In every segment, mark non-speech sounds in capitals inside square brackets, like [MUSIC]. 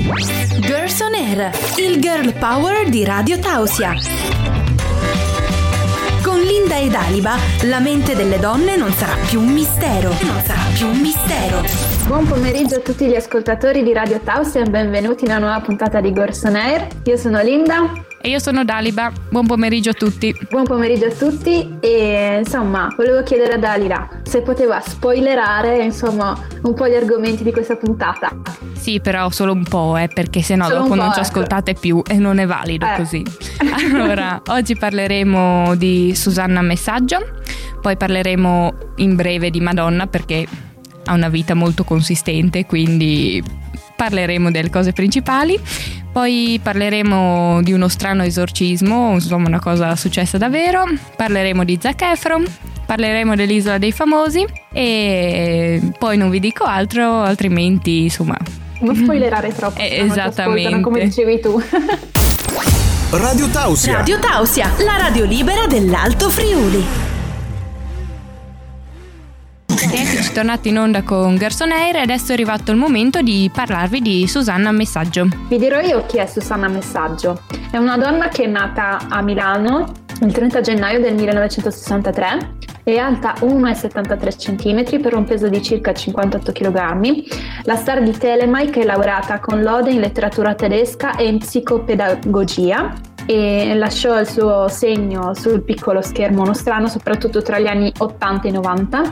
Girls on Air, il girl power di Radio Tausia. Con Linda ed Aliba, la mente delle donne non sarà più un mistero. Non sarà più un mistero. Buon pomeriggio a tutti gli ascoltatori di Radio Tausia e benvenuti in una nuova puntata di Girls on Air. Io sono Linda. E io sono Daliba, buon pomeriggio a tutti. Buon pomeriggio a tutti e insomma volevo chiedere a Dalila se poteva spoilerare insomma un po' gli argomenti di questa puntata. Sì, però solo un po', eh, perché sennò solo dopo non ci ecco. ascoltate più e non è valido eh. così. [LAUGHS] Allora, oggi parleremo di Susanna Messaggio, poi parleremo in breve di Madonna perché ha una vita molto consistente, quindi parleremo delle cose principali. Poi parleremo di uno strano esorcismo, insomma una cosa successa davvero. Parleremo di Zac Efron, parleremo dell'isola dei famosi e poi non vi dico altro, altrimenti insomma... Non spoilerare troppo. Eh, esattamente. Come dicevi tu. Radio Tausia. Radio Tausia, la radio libera dell'Alto Friuli. Eccoci tornati in onda con Gerson Air e adesso è arrivato il momento di parlarvi di Susanna Messaggio. Vi dirò io chi è Susanna Messaggio. È una donna che è nata a Milano il 30 gennaio del 1963 è alta 1,73 cm per un peso di circa 58 kg. La star di Telemike è laureata con lode in letteratura tedesca e in psicopedagogia e lasciò il suo segno sul piccolo schermo nostrano soprattutto tra gli anni 80 e 90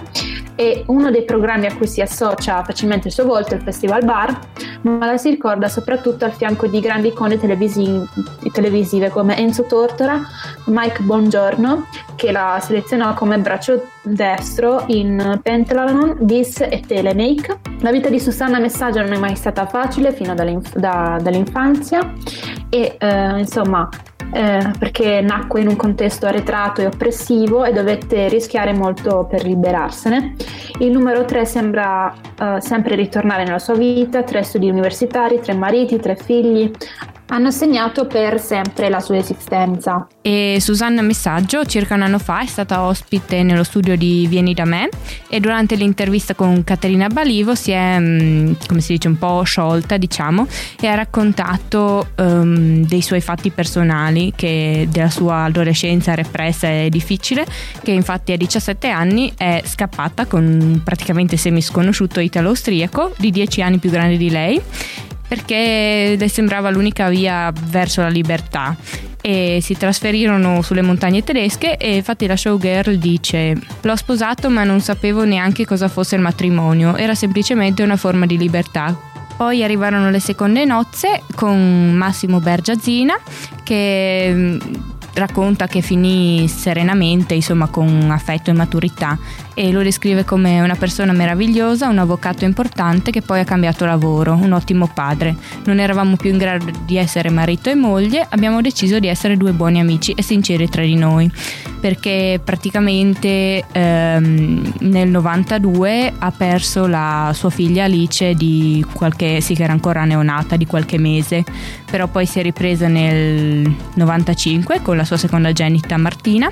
e uno dei programmi a cui si associa facilmente il suo volto è il Festival Bar, ma la si ricorda soprattutto al fianco di grandi icone televisi- televisive come Enzo Tortora, Mike Bongiorno, che la selezionò come braccio destro in Pentalanon, Dis e Telemake. La vita di Susanna Messaggio non è mai stata facile fino dall'inf- da, dall'infanzia e eh, insomma eh, perché nacque in un contesto arretrato e oppressivo e dovette rischiare molto per liberarsene. Il numero 3 sembra eh, sempre ritornare nella sua vita, tre studi universitari, tre mariti, tre figli, hanno segnato per sempre la sua esistenza. E Susanna Messaggio circa un anno fa è stata ospite nello studio di Vieni da me e durante l'intervista con Caterina Balivo si è, mm, come si dice, un po' sciolta, diciamo, e ha raccontato um, dei suoi fatti personali, che della sua adolescenza repressa e difficile, che infatti a 17 anni è scappata con un praticamente semisconosciuto italo-austriaco di 10 anni più grande di lei perché le sembrava l'unica via verso la libertà e si trasferirono sulle montagne tedesche e infatti la showgirl dice l'ho sposato ma non sapevo neanche cosa fosse il matrimonio, era semplicemente una forma di libertà. Poi arrivarono le seconde nozze con Massimo Bergiazina che racconta che finì serenamente, insomma con affetto e maturità e lo descrive come una persona meravigliosa, un avvocato importante che poi ha cambiato lavoro, un ottimo padre. Non eravamo più in grado di essere marito e moglie, abbiamo deciso di essere due buoni amici e sinceri tra di noi, perché praticamente ehm, nel 92 ha perso la sua figlia Alice di qualche, sì che era ancora neonata, di qualche mese, però poi si è ripresa nel 95 con la sua seconda genita Martina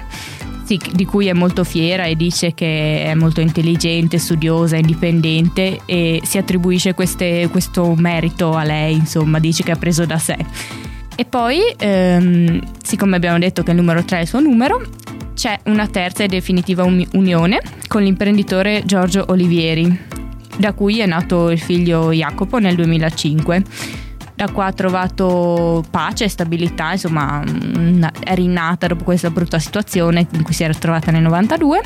di cui è molto fiera e dice che è molto intelligente, studiosa, indipendente e si attribuisce queste, questo merito a lei, insomma, dice che ha preso da sé. E poi, ehm, siccome abbiamo detto che il numero 3 è il suo numero, c'è una terza e definitiva unione con l'imprenditore Giorgio Olivieri, da cui è nato il figlio Jacopo nel 2005 da qua ha trovato pace e stabilità, insomma è rinata dopo questa brutta situazione in cui si era trovata nel 92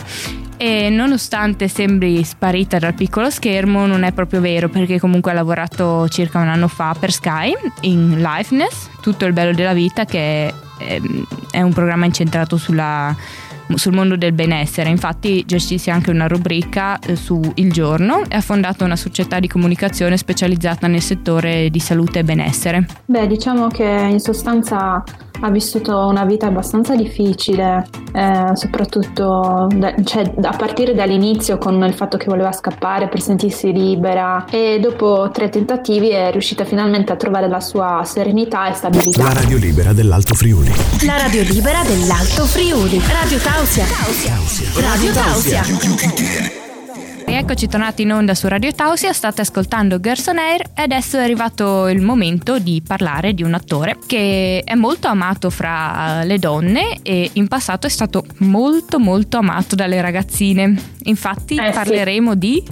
e nonostante sembri sparita dal piccolo schermo non è proprio vero perché comunque ha lavorato circa un anno fa per Sky in Liveness, tutto il bello della vita che è, è un programma incentrato sulla sul mondo del benessere. Infatti gestisce anche una rubrica eh, su Il Giorno e ha fondato una società di comunicazione specializzata nel settore di salute e benessere. Beh, diciamo che in sostanza ha vissuto una vita abbastanza difficile, eh, soprattutto da, cioè, a partire dall'inizio con il fatto che voleva scappare per sentirsi libera e dopo tre tentativi è riuscita finalmente a trovare la sua serenità e stabilità. La radio libera dell'Alto Friuli. La radio libera dell'Alto Friuli. Radio Tausia. Radio Tausia. Radio Tausia. Eccoci tornati in onda su Radio Tausia, state ascoltando Gerson Air e adesso è arrivato il momento di parlare di un attore che è molto amato fra le donne e in passato è stato molto molto amato dalle ragazzine. Infatti eh, parleremo sì. di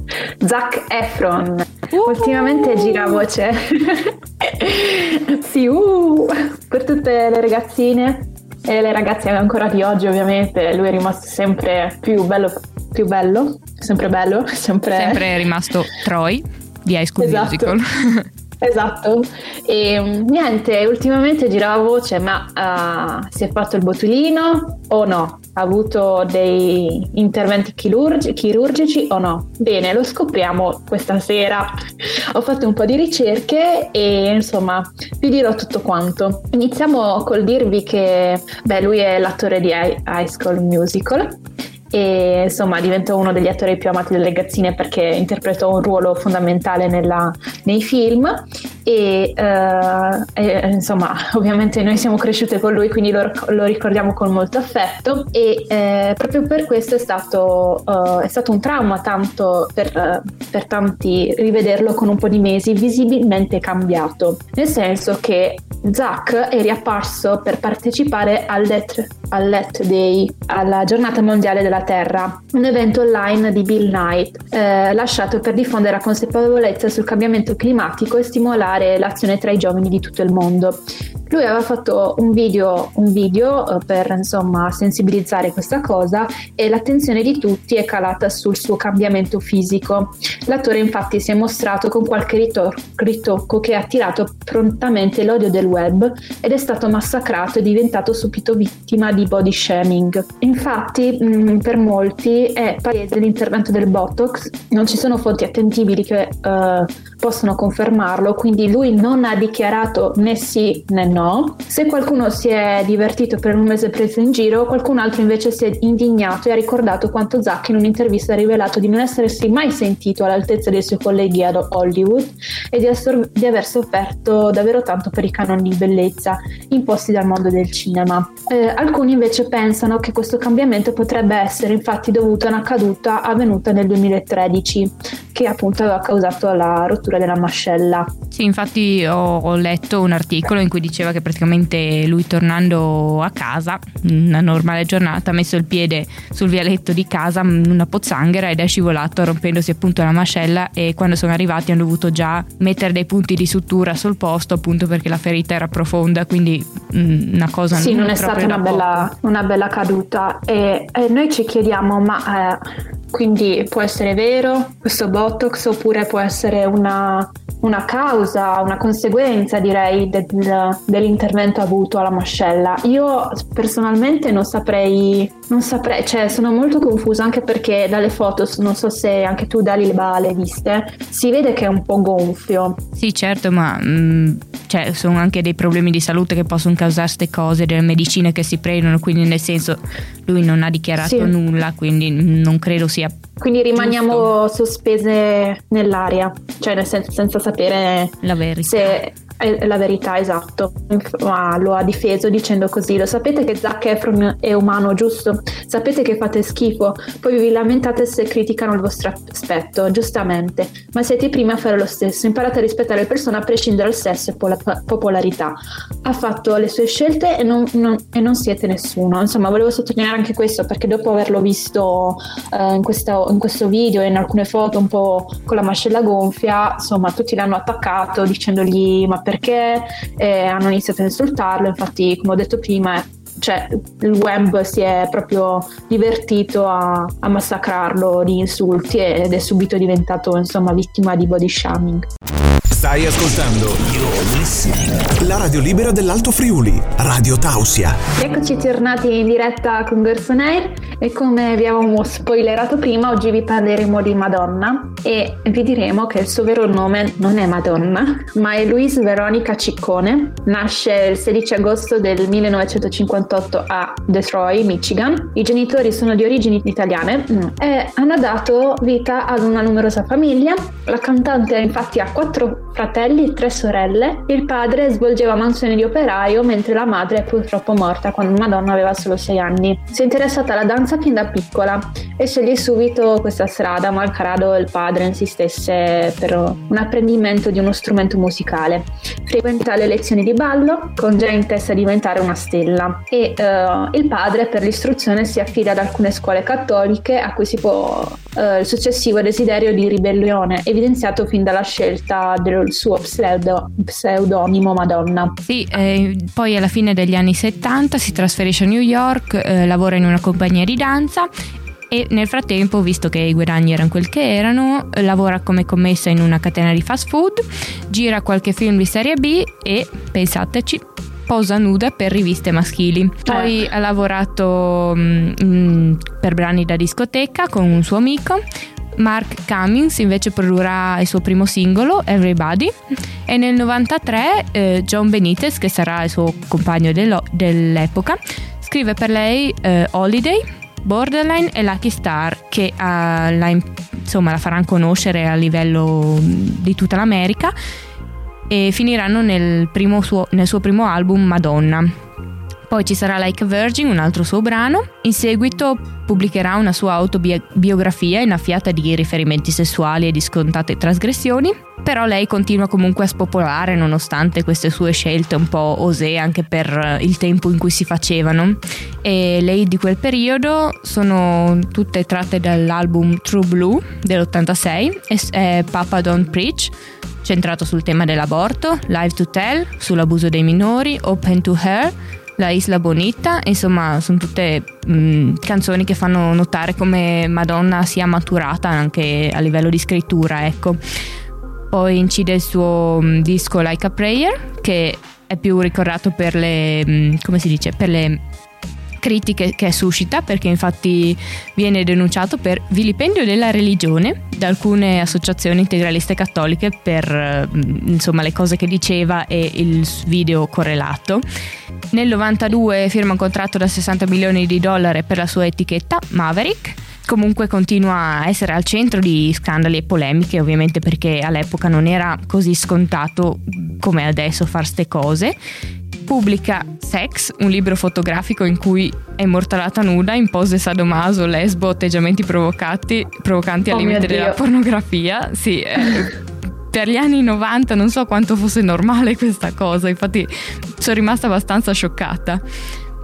Zac Efron. Uh. Ultimamente gira voce. [LAUGHS] sì, uh, per tutte le ragazzine e le ragazze ancora di oggi ovviamente lui è rimasto sempre più bello più bello, sempre bello, [LAUGHS] sempre... Sempre rimasto Troy di High School esatto. Musical. [LAUGHS] Esatto, e niente, ultimamente girava voce, ma uh, si è fatto il botulino o no? Avuto dei interventi chirurgi- chirurgici o no? Bene, lo scopriamo questa sera. Ho fatto un po' di ricerche e insomma vi dirò tutto quanto. Iniziamo col dirvi che beh, lui è l'attore di High School Musical e insomma diventò uno degli attori più amati delle ragazzine perché interpretò un ruolo fondamentale nella, nei film. E, uh, e, insomma [LAUGHS] ovviamente noi siamo cresciute con lui quindi lo, lo ricordiamo con molto affetto. E eh, proprio per questo è stato, uh, è stato un trauma tanto per, uh, per tanti rivederlo con un po' di mesi visibilmente cambiato. Nel senso che Zach è riapparso per partecipare al Let, al Let Day, alla giornata mondiale della Terra, un evento online di Bill Knight, eh, lasciato per diffondere la consapevolezza sul cambiamento climatico e stimolare l'azione tra i giovani di tutto il mondo. Lui aveva fatto un video, un video uh, per insomma sensibilizzare questa cosa e l'attenzione di tutti è calata sul suo cambiamento fisico. L'attore infatti si è mostrato con qualche ritor- ritocco che ha attirato prontamente l'odio del web ed è stato massacrato e diventato subito vittima body shaming. Infatti mh, mm, per molti è palese l'intervento del Botox, non ci sono fonti attendibili che uh, possono confermarlo, quindi lui non ha dichiarato né sì né no. Se qualcuno si è divertito per un mese preso in giro, qualcun altro invece si è indignato e ha ricordato quanto Zack in un'intervista ha rivelato di non essersi mai sentito all'altezza dei suoi colleghi ad Hollywood e di, essere, di aver sofferto davvero tanto per i canoni di bellezza imposti dal mondo del cinema. Eh, alcuni invece pensano che questo cambiamento potrebbe essere infatti dovuto a una caduta avvenuta nel 2013 che appunto aveva causato la rottura della mascella. Sì, infatti ho, ho letto un articolo in cui diceva che praticamente lui tornando a casa, una normale giornata, ha messo il piede sul vialetto di casa in una pozzanghera ed è scivolato rompendosi appunto la mascella e quando sono arrivati hanno dovuto già mettere dei punti di sutura sul posto appunto perché la ferita era profonda, quindi mh, una cosa sì, non, non è stata una bella, una bella, caduta e, e, noi ci chiediamo ma eh, quindi può essere vero questo Botox oppure può essere una una causa, una conseguenza direi del, dell'intervento avuto alla mascella. Io personalmente non saprei, non saprei, cioè sono molto confusa anche perché dalle foto, non so se anche tu Dalila le viste, si vede che è un po' gonfio. Sì certo, ma mh, mm, cioè, sono anche dei problemi di salute che possono causare queste cose, delle medicine che si prendono, quindi nel senso lui non ha dichiarato sì. nulla, quindi non credo sia quindi rimaniamo giusto. sospese nell'aria, cioè nel senso senza sapere la verità. se è la verità, esatto. Ma lo ha difeso dicendo così: Lo sapete che Zac Efron è umano, giusto? Sapete che fate schifo, poi vi lamentate se criticano il vostro aspetto, giustamente. Ma siete i primi a fare lo stesso. Imparate a rispettare le persone a prescindere dal sesso e pola- popolarità. Ha fatto le sue scelte e non, non, e non, siete nessuno. Insomma, volevo sottolineare anche questo perché dopo averlo visto uh, in, questo, in questo video e in alcune foto un po' con la mascella gonfia, insomma, tutti l'hanno attaccato dicendogli: Ma perché eh, hanno iniziato a insultarlo, infatti come ho detto prima cioè, il web si è proprio divertito a, a massacrarlo di insulti ed è subito diventato insomma vittima di body shaming. Stai ascoltando la radio libera dell'Alto Friuli, Radio Tausia. Eccoci tornati in diretta con Gerson Air e come vi avevamo spoilerato prima, oggi vi parleremo di Madonna e vi diremo che il suo vero nome non è Madonna, ma è Louise Veronica Ciccone. Nasce il 16 agosto del 1958 a Detroit, Michigan. I genitori sono di origini italiane e hanno dato vita ad una numerosa famiglia. La cantante infatti ha quattro fratelli e tre sorelle. Il padre svolgeva mansioni di operaio mentre la madre è purtroppo morta quando Madonna aveva solo sei anni. Si è interessata alla danza fin da piccola e sceglie subito questa strada, malgrado il padre insistesse per un apprendimento di uno strumento musicale. Frequenta le lezioni di ballo con già in testa diventare una stella e uh, il padre per l'istruzione si affida ad alcune scuole cattoliche a cui si può uh, il successivo desiderio di ribellione evidenziato fin dalla scelta del suo pseudo, pseudonimo Madonna. Sì, eh, poi alla fine degli anni 70 si trasferisce a New York, eh, lavora in una compagnia di danza e nel frattempo, visto che i guadagni erano quel che erano, lavora come commessa in una catena di fast food, gira qualche film di serie B e, pensateci, posa nuda per riviste maschili. Poi eh. ha lavorato mh, mm, per brani da discoteca con un suo amico. Mark Cummings invece produrrà il suo primo singolo, Everybody, e nel 93 eh, John Benitez, che sarà il suo compagno dell'epoca, scrive per lei eh, Holiday, Borderline e Lucky Star, che uh, la, insomma, la faranno conoscere a livello di tutta l'America e finiranno nel, suo, nel suo primo album Madonna. Poi ci sarà Like a Virgin, un altro suo brano. In seguito pubblicherà una sua autobiografia innaffiata di riferimenti sessuali e di scontate trasgressioni. Però lei continua comunque a spopolare nonostante queste sue scelte un po' osè anche per il tempo in cui si facevano. E lei di quel periodo sono tutte tratte dall'album True Blue dell'86 e Papa Don't Preach centrato sul tema dell'aborto, Live to Tell, sull'abuso dei minori, Open to Her, La Isla Bonita, insomma sono tutte mh, mm, canzoni che fanno notare come Madonna sia maturata anche a livello di scrittura, ecco. Poi incide il suo mh, mm, disco Like a Prayer, che è più ricordato per le, mh, mm, come si dice, per le critiche che suscita perché infatti viene denunciato per vilipendio della religione da alcune associazioni integraliste cattoliche per mm, insomma le cose che diceva e il video correlato. Nel 92 firma un contratto da 60 milioni di dollari per la sua etichetta Maverick comunque continua a essere al centro di scandali e polemiche, ovviamente perché all'epoca non era così scontato come adesso fare ste cose pubblica Sex, un libro fotografico in cui è immortalata nuda in pose sadomaso, lesbo, atteggiamenti provocati, provocanti oh al limite della pornografia. Sì, eh, [LAUGHS] per gli anni 90 non so quanto fosse normale questa cosa, infatti sono rimasta abbastanza scioccata.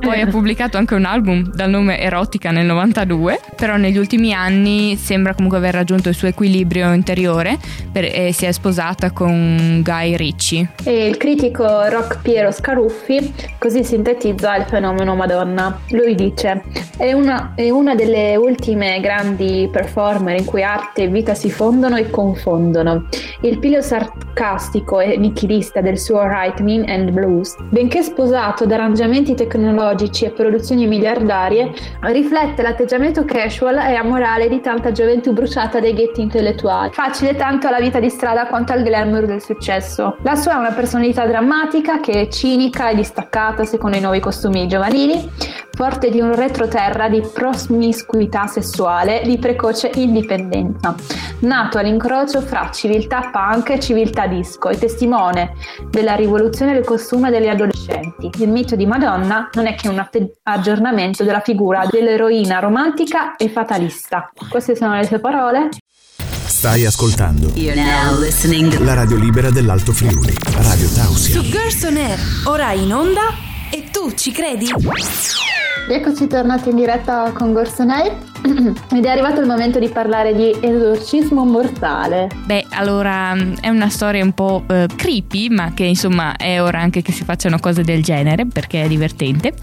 Poi ha pubblicato anche un album dal nome Erotica nel 92, però negli ultimi anni sembra comunque aver raggiunto il suo equilibrio interiore per, e si è sposata con Guy Ricci. E il critico rock Piero Scaruffi così sintetizza il fenomeno Madonna. Lui dice: è una, è una delle ultime grandi performer in cui arte e vita si fondono e confondono. Il piglio sarcastico e nichilista del suo Rhythm and Blues, benché sposato da arrangiamenti tecnologici tecnologici e produzioni miliardarie, riflette l'atteggiamento casual e amorale di tanta gioventù bruciata dai ghetti intellettuali, facile tanto alla vita di strada quanto al glamour del successo. La sua è una personalità drammatica che è cinica e distaccata secondo i nuovi costumi giovanili, forte di un retroterra di promiscuità sessuale, di precoce indipendenza. Nato all'incrocio fra civiltà punk e civiltà disco e testimone della rivoluzione del costume degli adolescenti. Il mito di Madonna non è che un aggiornamento della figura dell'eroina romantica e fatalista. Queste sono le sue parole. Stai ascoltando la radio libera dell'Alto Friuli, Radio Tausia. Su Girls On Air, ora in onda e tu ci credi? Eccoci tornati in diretta con Gorsonei [CLEARS THROAT] ed è arrivato il momento di parlare di esorcismo mortale. Beh, allora è una storia un po' eh, creepy, ma che insomma è ora anche che si facciano cose del genere perché è divertente.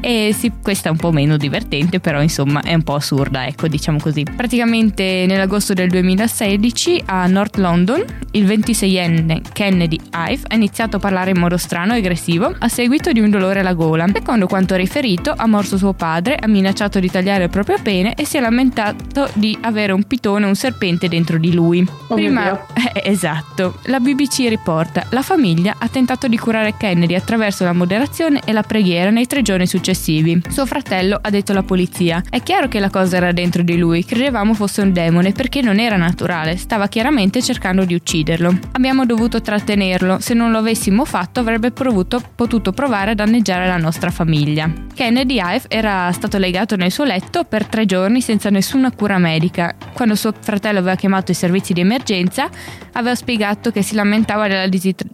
E sì, questa è un po' meno divertente, però insomma è un po' assurda, ecco, diciamo così. Praticamente nell'agosto del 2016 a North London il 26enne Kennedy Ive ha iniziato a parlare in modo strano e aggressivo a seguito di un dolore alla gola. Secondo quanto riferito, ha morso suo padre, ha minacciato di tagliare il proprio pene e si è lamentato di avere un pitone e un serpente dentro di lui. Oh Prima, [LAUGHS] eh, esatto, la BBC riporta: la famiglia ha tentato di curare Kennedy attraverso la moderazione e la preghiera nei tre giorni successivi. Suo fratello ha detto alla polizia: È chiaro che la cosa era dentro di lui, credevamo fosse un demone perché non era naturale, stava chiaramente cercando di ucciderlo. Abbiamo dovuto trattenerlo, se non lo avessimo fatto avrebbe provuto, potuto provare a danneggiare la nostra famiglia. Kennedy Ive era stato legato nel suo letto per tre giorni senza nessuna cura medica. Quando suo fratello aveva chiamato i servizi di emergenza, aveva spiegato che si lamentava della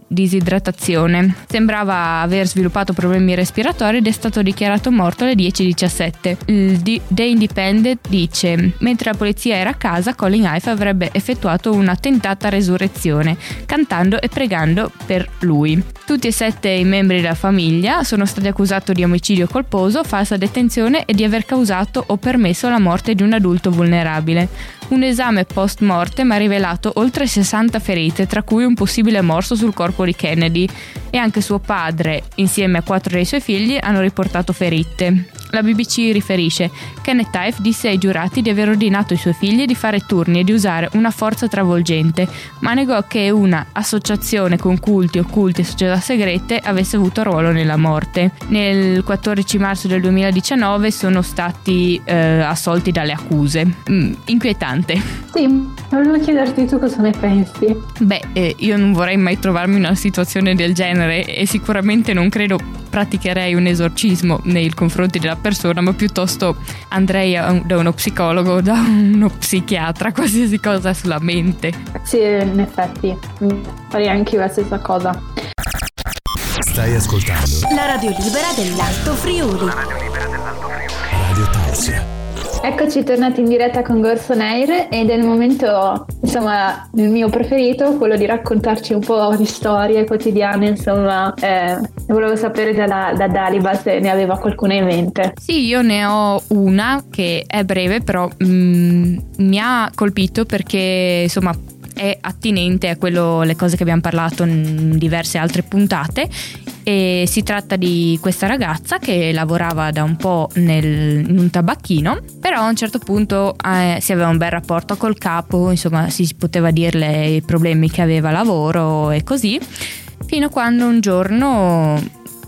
disidratazione. Sembrava aver sviluppato problemi respiratori ed è stato dichiarato morto alle 10.17. Il The Independent dice: Mentre la polizia era a casa, Colin Ive avrebbe effettuato una tentata resurrezione, cantando e pregando per lui. Tutti e sette i membri della famiglia sono stati accusati di omicidio colposo, falsa detenzione e di aver causato o permesso la morte di un adulto vulnerabile. Un esame post mortem ha rivelato oltre 60 ferite, tra cui un possibile morso sul corpo di Kennedy, e anche suo padre, insieme a quattro dei suoi figli, hanno riportato ferite. La BBC riferisce: Kenneth Ive disse ai giurati di aver ordinato ai suoi figli di fare turni e di usare una forza travolgente, ma negò che una associazione con culti, occulti e società segrete avesse avuto ruolo nella morte. Nel 14 marzo del 2019 sono stati eh, assolti dalle accuse. Mm, inquietante. Sì, volevo chiederti tu cosa ne pensi. Beh, eh, io non vorrei mai trovarmi in una situazione del genere e sicuramente non credo praticherei un esorcismo nei confronti della persona, ma piuttosto andrei da uno psicologo, da uno psichiatra, qualsiasi cosa sulla mente. Sì, in effetti, farei anche io la stessa cosa. Stai ascoltando La radio libera dell'Alto Friuli. Radio Tausia. Eccoci tornati in diretta con Gorson Air ed è il momento, insomma, il mio preferito, quello di raccontarci un po' di storie quotidiane, insomma, eh, volevo sapere da, da Daliba se ne aveva qualcuna in mente. Sì, io ne ho una che è breve, però mm, mi ha colpito perché, insomma, è attinente a quello, le cose che abbiamo parlato in diverse altre puntate. E si tratta di questa ragazza che lavorava da un po' nel, in un tabacchino, però a un certo punto eh, si aveva un bel rapporto col capo, insomma si poteva dirle i problemi che aveva lavoro e così, fino a quando un giorno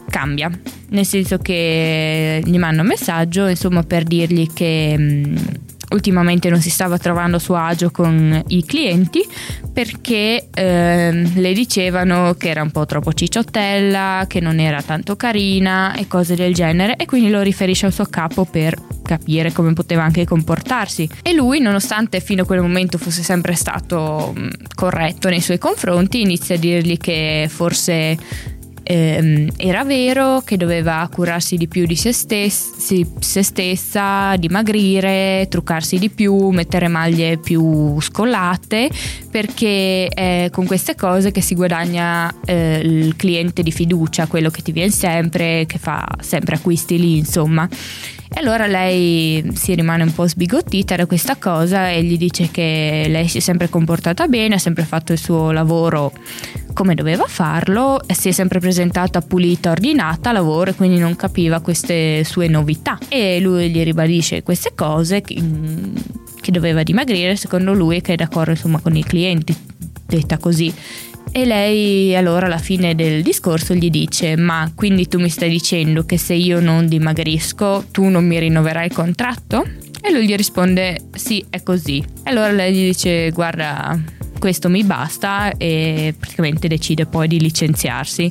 cambia, nel senso che gli manda un messaggio insomma per dirgli che... Mh, ultimamente non si stava trovando a suo agio con i clienti perché eh, le dicevano che era un po' troppo cicciottella, che non era tanto carina e cose del genere e quindi lo riferisce al suo capo per capire come poteva anche comportarsi. E lui nonostante fino a quel momento fosse sempre stato corretto nei suoi confronti inizia a dirgli che forse ehm, era vero che doveva curarsi di più di se, stessi, se stessa, dimagrire, truccarsi di più, mettere maglie più scollate, perché è con queste cose che si guadagna eh, il cliente di fiducia, quello che ti viene sempre, che fa sempre acquisti lì, insomma. E allora lei si rimane un po' sbigottita da questa cosa e gli dice che lei si è sempre comportata bene, ha sempre fatto il suo lavoro come doveva farlo, si è sempre presentata pulita, ordinata a lavoro e quindi non capiva queste sue novità. E lui gli ribadisce queste cose che, che doveva dimagrire secondo lui che è d'accordo insomma con i clienti, detta così. E lei allora alla fine del discorso gli dice ma quindi tu mi stai dicendo che se io non dimagrisco tu non mi rinnoverai il contratto? E lui gli risponde sì è così. E allora lei gli dice guarda questo mi basta e praticamente decide poi di licenziarsi.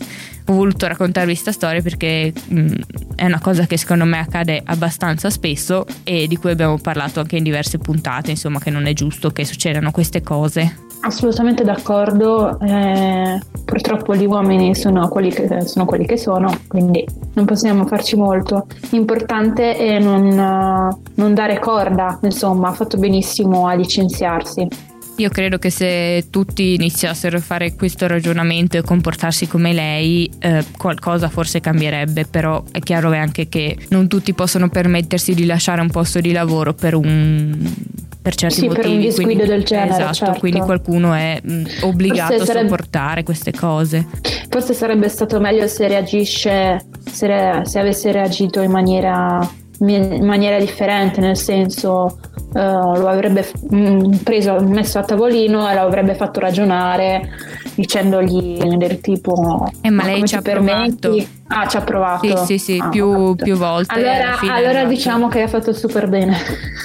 Ho voluto raccontarvi questa storia perché mh, è una cosa che secondo me accade abbastanza spesso e di cui abbiamo parlato anche in diverse puntate, insomma che non è giusto che succedano queste cose. Assolutamente d'accordo, eh, purtroppo gli uomini sono quelli, che, sono quelli che sono, quindi non possiamo farci molto. L'importante è non, non dare corda, insomma, ha fatto benissimo a licenziarsi. Io credo che se tutti iniziassero a fare questo ragionamento e comportarsi come lei, eh, qualcosa forse cambierebbe, però è chiaro anche che non tutti possono permettersi di lasciare un posto di lavoro per un per certi sì, motivi. Per un disguido quindi, del genere. Esatto, certo. quindi qualcuno è mh, obbligato forse a sopportare queste cose. Forse sarebbe stato meglio se reagisce, se, re, se avesse reagito in maniera in maniera differente, nel senso uh, lo avrebbe mm, preso, messo a tavolino e lo avrebbe fatto ragionare dicendogli del tipo eh, ma lei ci ha permetti? Ah, ci ha provato. Sì, sì, sì, ah, più, più, volte. Allora, allora diciamo che ha fatto super bene.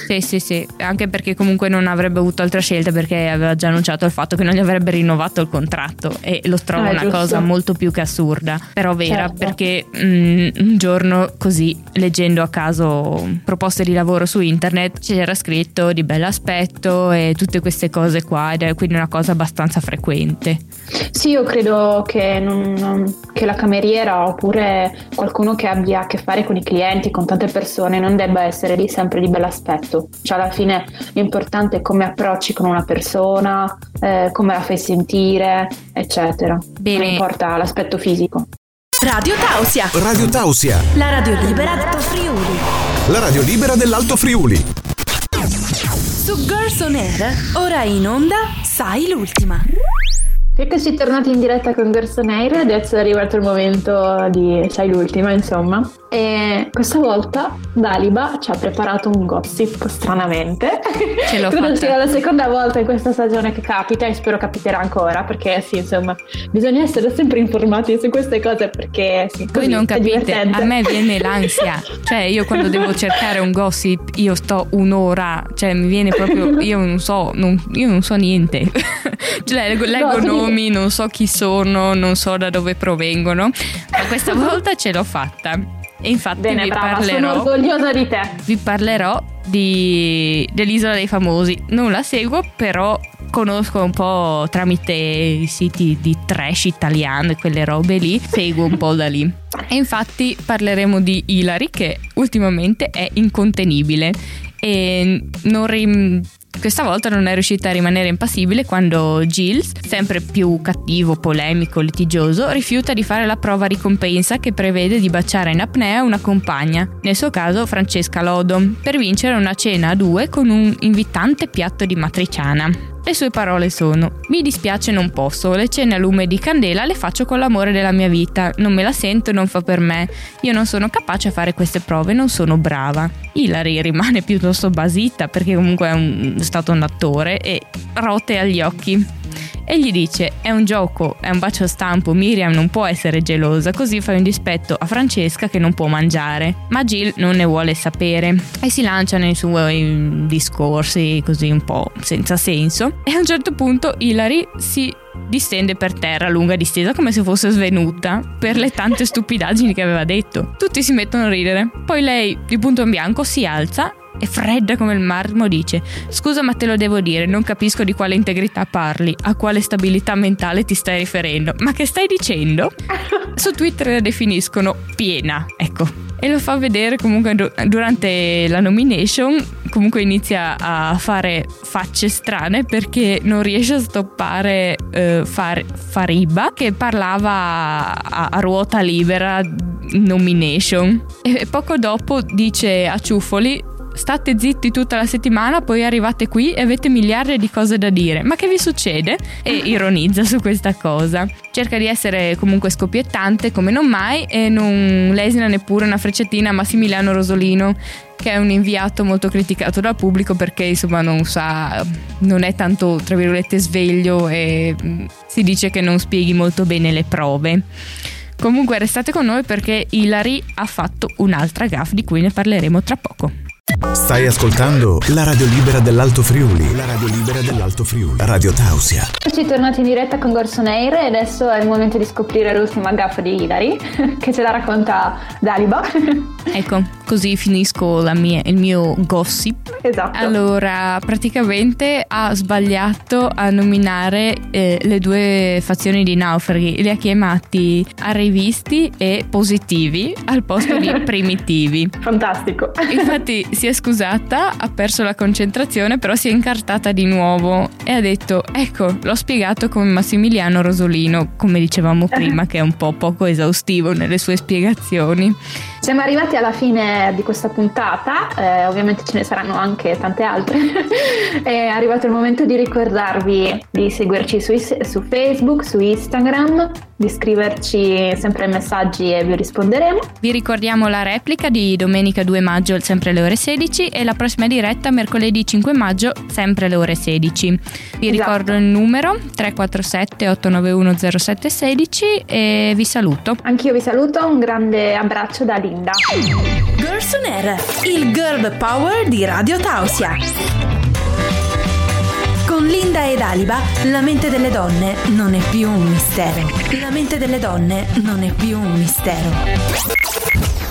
Sì, sì, sì, anche perché comunque non avrebbe avuto altra scelta perché aveva già annunciato il fatto che non gli avrebbe rinnovato il contratto e lo trovo ah, una giusto. cosa molto più che assurda, però vera certo. perché mh, mm, un giorno così, leggendo a caso proposte di lavoro su internet, c'era scritto di bell'aspetto e tutte queste cose qua quindi una cosa abbastanza frequente. Sì, io credo che, non, che la cameriera oppure oppure qualcuno che abbia a che fare con i clienti, con tante persone, non debba essere lì sempre di bell'aspetto. Cioè alla fine l'importante è come approcci con una persona, eh, come la fai sentire, eccetera. Bene. Non importa l'aspetto fisico. Radio Tausia. Radio Tausia. La radio libera dell'Alto Friuli. La radio libera dell'Alto Friuli. Su Girls on Air, ora in onda, sai l'ultima. Eccoci tornati in diretta con Gerson Air, adesso è arrivato il momento di Sai l'ultima, insomma. E questa volta Daliba ci ha preparato un gossip, stranamente. Ce l'ho [LAUGHS] Credo sia la seconda volta in questa stagione che capita e spero capiterà ancora, perché sì, insomma, bisogna essere sempre informati su queste cose perché sì, Voi non capite, a me viene l'ansia. [LAUGHS] Cioè, io quando devo cercare un gossip, io sto un'ora, cioè mi viene proprio, io non so, non, io non so niente. [LAUGHS] cioè, leggo, leggo no, nomi, non so chi sono, non so da dove provengono, ma questa volta ce l'ho fatta. E infatti Bene, vi brava, parlerò, sono orgogliosa di te. Vi parlerò di, dell'Isola dei Famosi. Non la seguo, però conosco un po' tramite i siti di trash italiano e quelle robe lì, seguo un po' da lì. E infatti parleremo di Hilary che ultimamente è incontenibile e non, rim- questa volta non è riuscita a rimanere impassibile quando Giles, sempre più cattivo, polemico, litigioso, rifiuta di fare la prova ricompensa che prevede di baciare in apnea una compagna, nel suo caso Francesca Lodo, per vincere una cena a due con un invitante piatto di matriciana. Le sue parole sono: Mi dispiace, non posso. Le cene a lume di candela le faccio con l'amore della mia vita. Non me la sento, non fa per me. Io non sono capace a fare queste prove, non sono brava. Hilary rimane piuttosto basita perché comunque è, un, è stato un attore e rote agli occhi e gli dice è un gioco, è un bacio stampo, Miriam non può essere gelosa, così fai un dispetto a Francesca che non può mangiare. Ma Jill non ne vuole sapere e si lancia nei suoi discorsi così un po' senza senso e a un certo punto Hilary si distende per terra lunga distesa come se fosse svenuta per le tante [LAUGHS] stupidaggini che aveva detto. Tutti si mettono a ridere. Poi lei, di punto in bianco, si alza e fredda come il marmo dice. Scusa ma te lo devo dire non capisco di quale integrità parli a quale stabilità mentale ti stai riferendo. Ma che stai dicendo? su Twitter la definiscono piena ecco. E lo fa vedere comunque durante la nomination comunque inizia a fare facce strane perché non riesce a stoppare uh, Far- Fariba che parlava a, a ruota libera nomination. E poco dopo dice a Ciuffoli state zitti tutta la settimana, poi arrivate qui e avete miliardi di cose da dire. Ma che vi succede? E ironizza su questa cosa. Cerca di essere comunque scoppiettante come non mai e non lesina neppure una freccettina a Massimiliano Rosolino che è un inviato molto criticato dal pubblico perché insomma non sa, non è tanto tra virgolette sveglio e mm, si dice che non spieghi molto bene le prove. Comunque restate con noi perché Hilary ha fatto un'altra gaff di cui ne parleremo tra poco. Stai ascoltando la radio libera dell'Alto Friuli. La radio libera dell'Alto Friuli. Radio Tausia. Eccoci tornati in diretta con Gorson Air e adesso è il momento di scoprire l'ultima gaffa di Hilary [LAUGHS] che ce la racconta Daliba. Ecco, così finisco mia, il mio gossip. Esatto. Allora, praticamente ha sbagliato a nominare eh, le due fazioni di naufraghi. Li ha chiamati arrivisti e positivi al posto di [LAUGHS] primitivi. Fantastico. Infatti [LAUGHS] si è scusata, ha perso la concentrazione, però si è incartata di nuovo e ha detto: Ecco, l'ho spiegato come Massimiliano Rosolino, come dicevamo prima, [LAUGHS] che è un po' poco esaustivo nelle sue spiegazioni. Siamo arrivati alla fine di questa puntata, eh, ovviamente ce ne saranno anche tante altre. [LAUGHS] È arrivato il momento di ricordarvi di seguirci su, su, Facebook, su Instagram, di scriverci sempre messaggi e vi risponderemo. Vi ricordiamo la replica di domenica 2 maggio sempre alle ore 16 e la prossima diretta mercoledì 5 maggio sempre alle ore 16. Vi esatto. ricordo il numero 347 891 0716 e vi saluto. Anch'io vi saluto, un grande abbraccio da Linda. Girls on Air, il girl power di Radio Tausia. Con Linda ed Aliba, la mente delle donne non è più un mistero. La mente delle donne non è più un mistero.